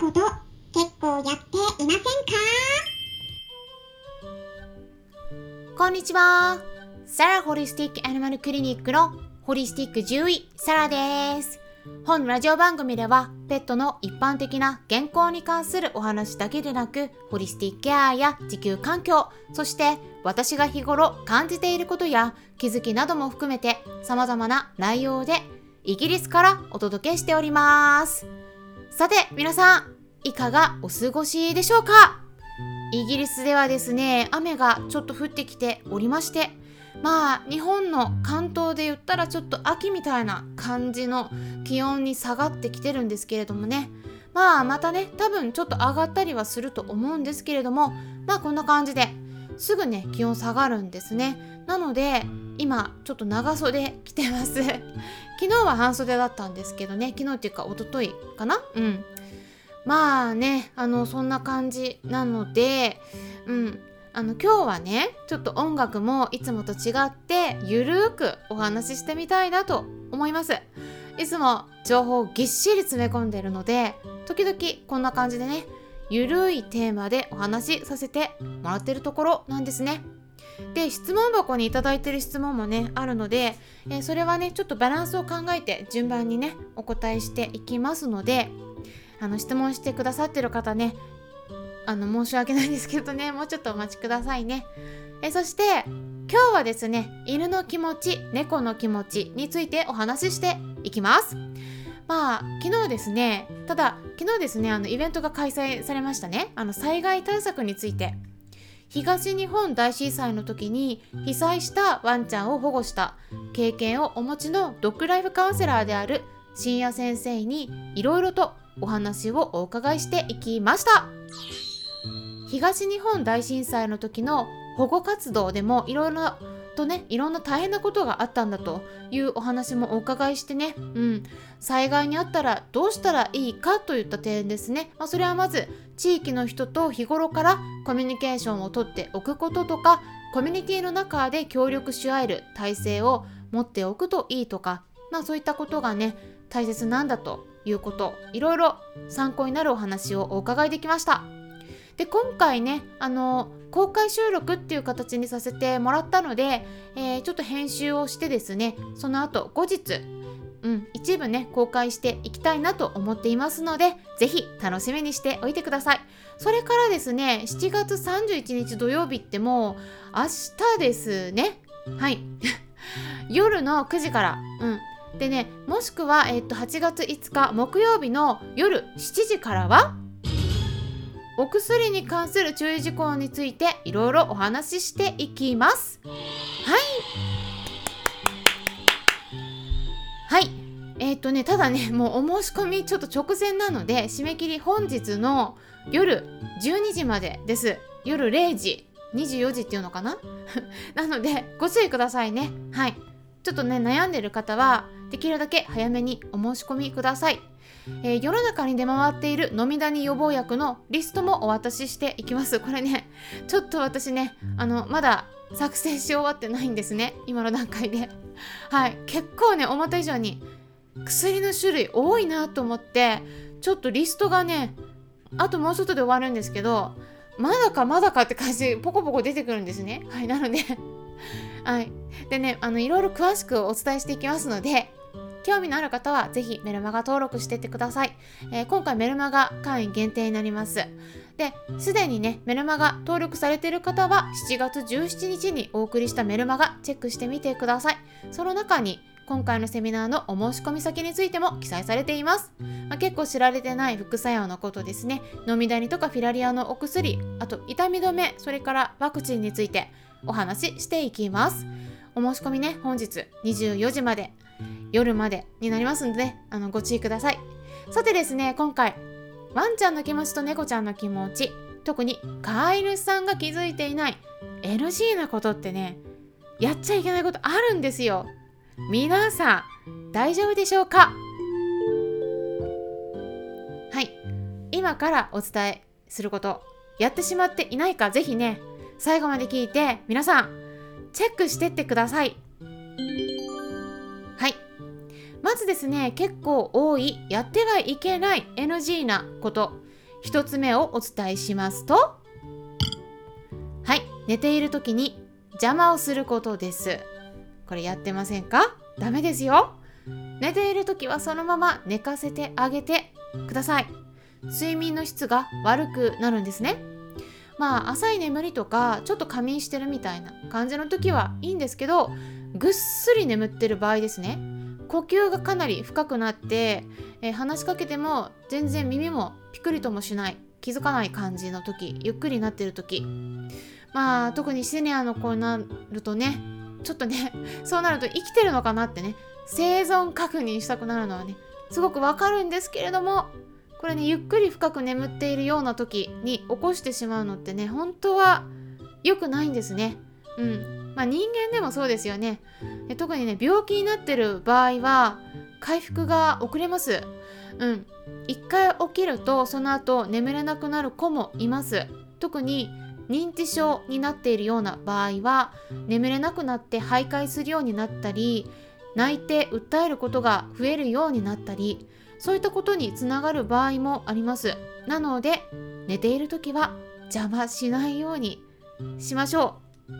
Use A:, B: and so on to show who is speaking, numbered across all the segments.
A: こと結構やっていませんか？
B: こんにちは。サラホリスティックアニマルクリニックのホリスティック獣医、サラです。本ラジオ番組では、ペットの一般的な健康に関するお話だけでなく、ホリスティックケアや地球環境、そして私が日頃感じていることや気づきなども含めて様々な内容でイギリスからお届けしております。さて、皆さん、いかがお過ごしでしょうか？イギリスではですね、雨がちょっと降ってきておりまして、まあ、日本の関東で言ったらちょっと秋みたいな感じの気温に下がってきてるんですけれどもね。まあ、またね、多分ちょっと上がったりはすると思うんですけれども、まあこんな感じですぐね、気温下がるんですね。なので、今ちょっと長袖着てます。昨日は半袖だったんですけどね、昨日っていうか一昨日かな？うん。まあね、あの、そんな感じなので、うん。あの、今日はね、ちょっと音楽もいつもと違って、ゆるーくお話ししてみたいなと思います。いつも情報をぎっしり詰め込んでるので、時々こんな感じでね、ゆるいテーマでお話しさせてもらってるところなんですね。で質問箱に頂いてる質問もねあるので、えーそれはねちょっとバランスを考えて順番にねお答えしていきますのであの質問してくださってる方ねあの申し訳ないんですけどね もうちょっとお待ちくださいね。えそして今日はですね犬の気持ち猫の気持ちについてお話ししていきます。まあ昨日ですねただ昨日ですねあのイベントが開催されましたね。あの災害対策について。東日本大震災の時に被災したワンちゃんを保護した経験をお持ちのドッグライフカウンセラーである深夜先生にいろいろとお話をお伺いしていきました。東日本大震災の時の保護活動でもいろいろとねいろんな大変なことがあったんだというお話もお伺いしてね、うん、災害にあったらどうしたらいいかといった点ですね、まあ、それはまず地域の人と日頃からコミュニケーションをとっておくこととかコミュニティの中で協力し合える体制を持っておくといいとか、まあ、そういったことがね大切なんだということいろいろ参考になるお話をお伺いできました。で今回ねあの公開収録っていう形にさせてもらったので、えーちょっと編集をしてですねその後後日うん、一部ね公開していきたいなと思っていますのでぜひ楽しみにしておいてください。それからですね7月31日土曜日ってもう明日ですね。はい。夜の9時から。うん。でねもしくは、えっと8月5日木曜日の夜7時からはお薬に関する注意事項についていろいろお話ししていきます。はい。はい。えっ、とねただね もうお申し込みちょっと直前なので締め切り本日の夜12時までです。夜0時24時っていうのかな？なのでご注意くださいね。はい。ちょっとね悩んでる方はできるだけ早めにお申し込みください。えー世の中に出回っている飲みダニ予防薬のリストもお渡ししていきます。これね、ちょっと私ね、あの、まだ作成し終わってないんですね。今の段階で。はい。結構ね、思った以上に薬の種類多いなと思って、ちょっとリストがね、あともうちょっとで終わるんですけど、まだかまだかって感じ、ポコポコ出てくるんですね。はい。なので、はい。でね、あの、いろいろ詳しくお伝えしていきますので、興味のある方はぜひメルマガ登録してってください、えー今回メルマガ会員限定になります。で、すでにね、メルマガ登録されている方は7月17日にお送りしたメルマガチェックしてみてください。その中に今回のセミナーのお申し込み先についても記載されています、まあ結構知られてない副作用のことですね。飲みダニとかフィラリアのお薬あと痛み止めそれからワクチンについてお話ししていきます。お申し込みね本日24時まで。夜までになりますので、ね、あのご注意ください。さてですね今回ワンちゃんの気持ちと猫ちゃんの気持ち特に飼い主さんが気づいていない NG なことってねやっちゃいけないことあるんですよ。皆さん大丈夫でしょうか？はい。今からお伝えすることやってしまっていないかぜひね最後まで聞いて皆さんチェックしてってください。まずですね結構多いやってはいけない NG なこと。1つ目をお伝えしますとはい寝ている時に邪魔をすることです。これやってませんか？ダメですよ。寝ている時はそのまま寝かせてあげてください。睡眠の質が悪くなるんですね。まあ浅い眠りとかちょっと仮眠してるみたいな感じの時はいいんですけどぐっすり眠ってる場合ですね呼吸がかなり深くなって、えー、話しかけても全然耳もピクリともしない気づかない感じの時ゆっくりなってる時まあ特にシニアの子になるとねちょっとね そうなると生きてるのかなってね生存確認したくなるのはねすごくわかるんですけれどもこれねゆっくり深く眠っているような時に起こしてしまうのってね本当は良くないんですね。うんまあ、人間でもそうですよね。特にね病気になってる場合は回復が遅れます。うん。一回起きるとその後眠れなくなる子もいます。特に認知症になっているような場合は眠れなくなって徘徊するようになったり泣いて訴えることが増えるようになったりそういったことにつながる場合もありますなので寝ている時は邪魔しないようにしましょう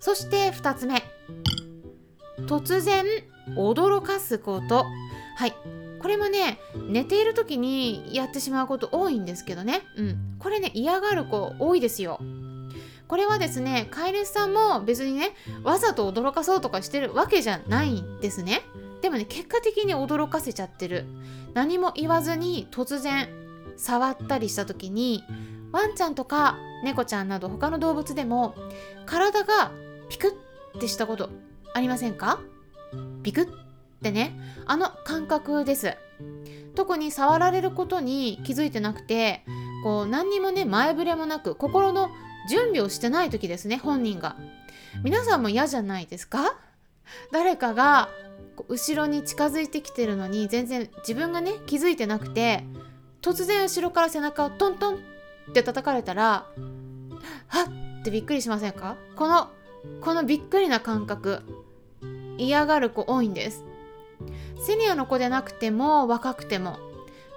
B: そして2つ目突然驚かすこと。はい。これもね寝ている時にやってしまうこと多いんですけどね。うん。これね嫌がる子多いですよ。これはですね飼い主さんも別にねわざと驚かそうとかしてるわけじゃないんですね。でもね結果的に驚かせちゃってる。何も言わずに突然触ったりした時にワンちゃんとか猫ちゃんなど他の動物でも体がピクッてしたことありませんか？ピクってね。あの感覚です。特に触られることに気づいてなくてこう何にもね前触れもなく心の準備をしてない時ですね本人が。皆さんも嫌じゃないですか？誰かが後ろに近づいてきてるのに全然自分がね気づいてなくて突然後ろから背中をトントンって叩かれたらはっ！ってびっくりしませんか？このこのびっくりな感覚嫌がる子多いんです。セニアの子でなくても若くても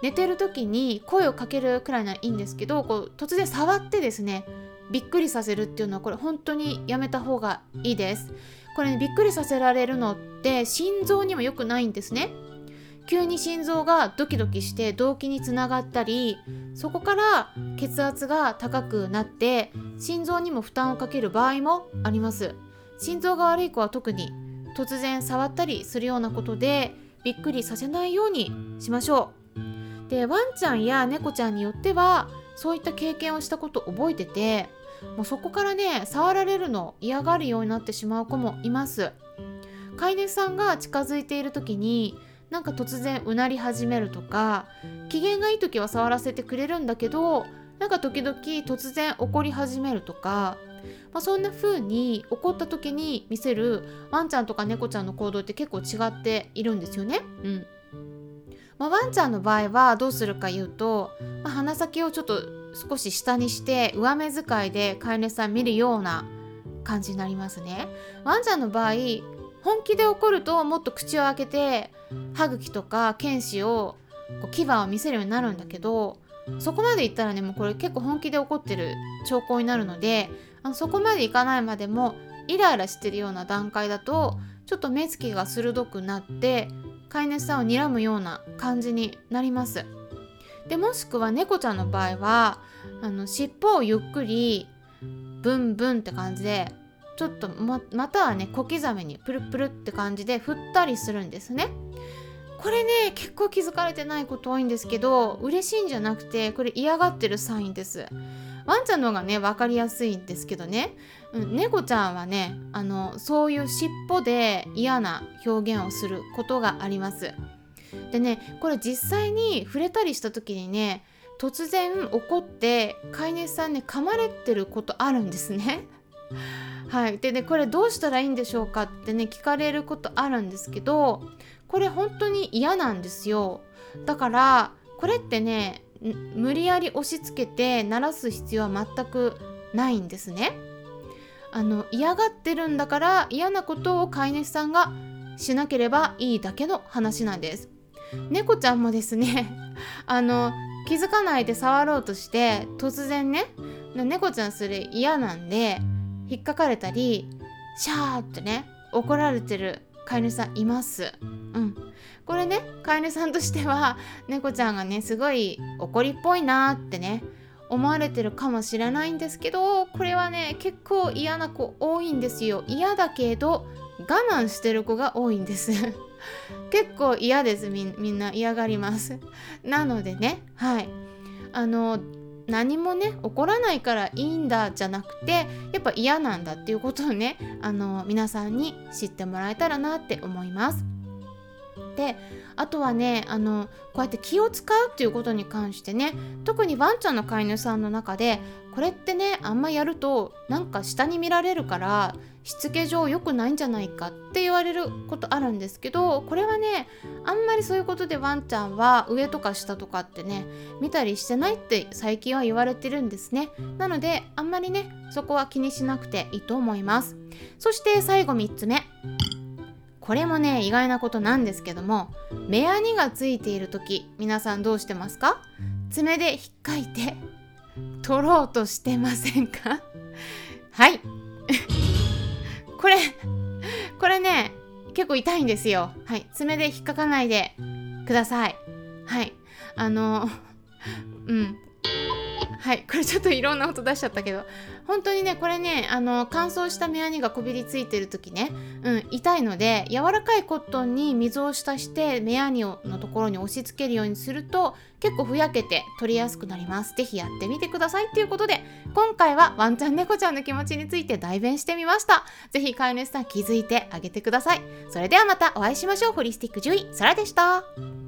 B: 寝てる時に声をかけるくらいならいいんですけどこう突然触ってですねびっくりさせるっていうのはこれ本当にやめた方がいいです。これねびっくりさせられるのって心臓にも良くないんですね。急に心臓がドキドキして動悸につながったりそこから血圧が高くなって心臓にも負担をかける場合もあります。心臓が悪い子は特に突然触ったりするようなことでびっくりさせないようにしましょう。でワンちゃんや猫ちゃんによってはそういった経験をしたこと覚えててもうそこからね触られるの嫌がるようになってしまう子もいます。飼い主さんが近づいている時になんか突然うなり始めるとか機嫌がいい時は触らせてくれるんだけどなんか時々突然怒り始めるとか、まあ、そんな風に怒った時に見せるワンちゃんとか猫ちゃんの行動って結構違っているんですよね。うんまあ、ワンちゃんの場合はどうするか言うと、まあ、鼻先をちょっと少し下にして上目遣いで飼い主さん見るような感じになりますね。ワンちゃんの場合本気で怒るともっと口を開けて歯茎とか犬歯をこう牙を見せるようになるんだけどそこまでいったらねもうこれ結構本気で怒ってる兆候になるのであのそこまでいかないまでもイライラしてるような段階だとちょっと目つきが鋭くなって飼い主さんを睨むような感じになります。でもしくは猫ちゃんの場合はあの尻尾をゆっくりブンブンって感じでちょっとままたはね小刻みにプルプルって感じで振ったりするんですね。これね結構気づかれてないこと多いんですけど嬉しいんじゃなくてこれ嫌がってるサインです。ワンちゃんの方がね分かりやすいんですけどね、うん、猫ちゃんはねあのそういう尻尾で嫌な表現をすることがあります。でねこれ実際に触れたりした時にね突然怒って飼い主さんね噛まれてることあるんですね。はい、でねこれどうしたらいいんでしょうかってね聞かれることあるんですけどこれ本当に嫌なんですよ。だからこれってね無理やり押し付けて鳴らす必要は全くないんですね。あの嫌がってるんだから嫌なことを飼い主さんがしなければいいだけの話なんです。猫ちゃんもですね あの気づかないで触ろうとして突然ね猫ちゃんそれ嫌なんで引っかかれたりシャーってね怒られてる飼い主さんいます。うん。これね飼い主さんとしては 猫ちゃんがねすごい怒りっぽいなってね思われてるかもしれないんですけどこれはね結構嫌な子多いんですよ。嫌だけど我慢してる子が多いんです。結構嫌です。みんな嫌がります。なのでねはい。あの何もね起こらないからいいんだじゃなくてやっぱ嫌なんだっていうことをねあの皆さんに知ってもらえたらなって思います。であとはねあのこうやって気を使うっていうことに関してね特にワンちゃんの飼い主さんの中でこれってねあんまやるとなんか下に見られるからしつけ上良くないんじゃないかって言われることあるんですけどこれはねあんまりそういうことでワンちゃんは上とか下とかってね見たりしてないって最近は言われてるんですね。なのであんまりねそこは気にしなくていいと思います。そして最後3つ目。これもね意外なことなんですけども目やにがついている時皆さんどうしてますか？爪で引っかいて取ろうとしてませんか？はい。これこれね結構痛いんですよ。はい。爪で引っかかないでください。はい。あのうん。はい。これちょっといろんな音出しちゃったけど本当にねこれねあの乾燥した目やにがこびりついてる時ね、うん、痛いので柔らかいコットンに水を浸して目やにのところに押し付けるようにすると結構ふやけて取りやすくなります。是非やってみてください。っていうことで今回はワンちゃん猫ちゃんの気持ちについて代弁してみました。是非飼い主さん気づいてあげてください。それではまたお会いしましょう。ホリスティック獣医サラでした。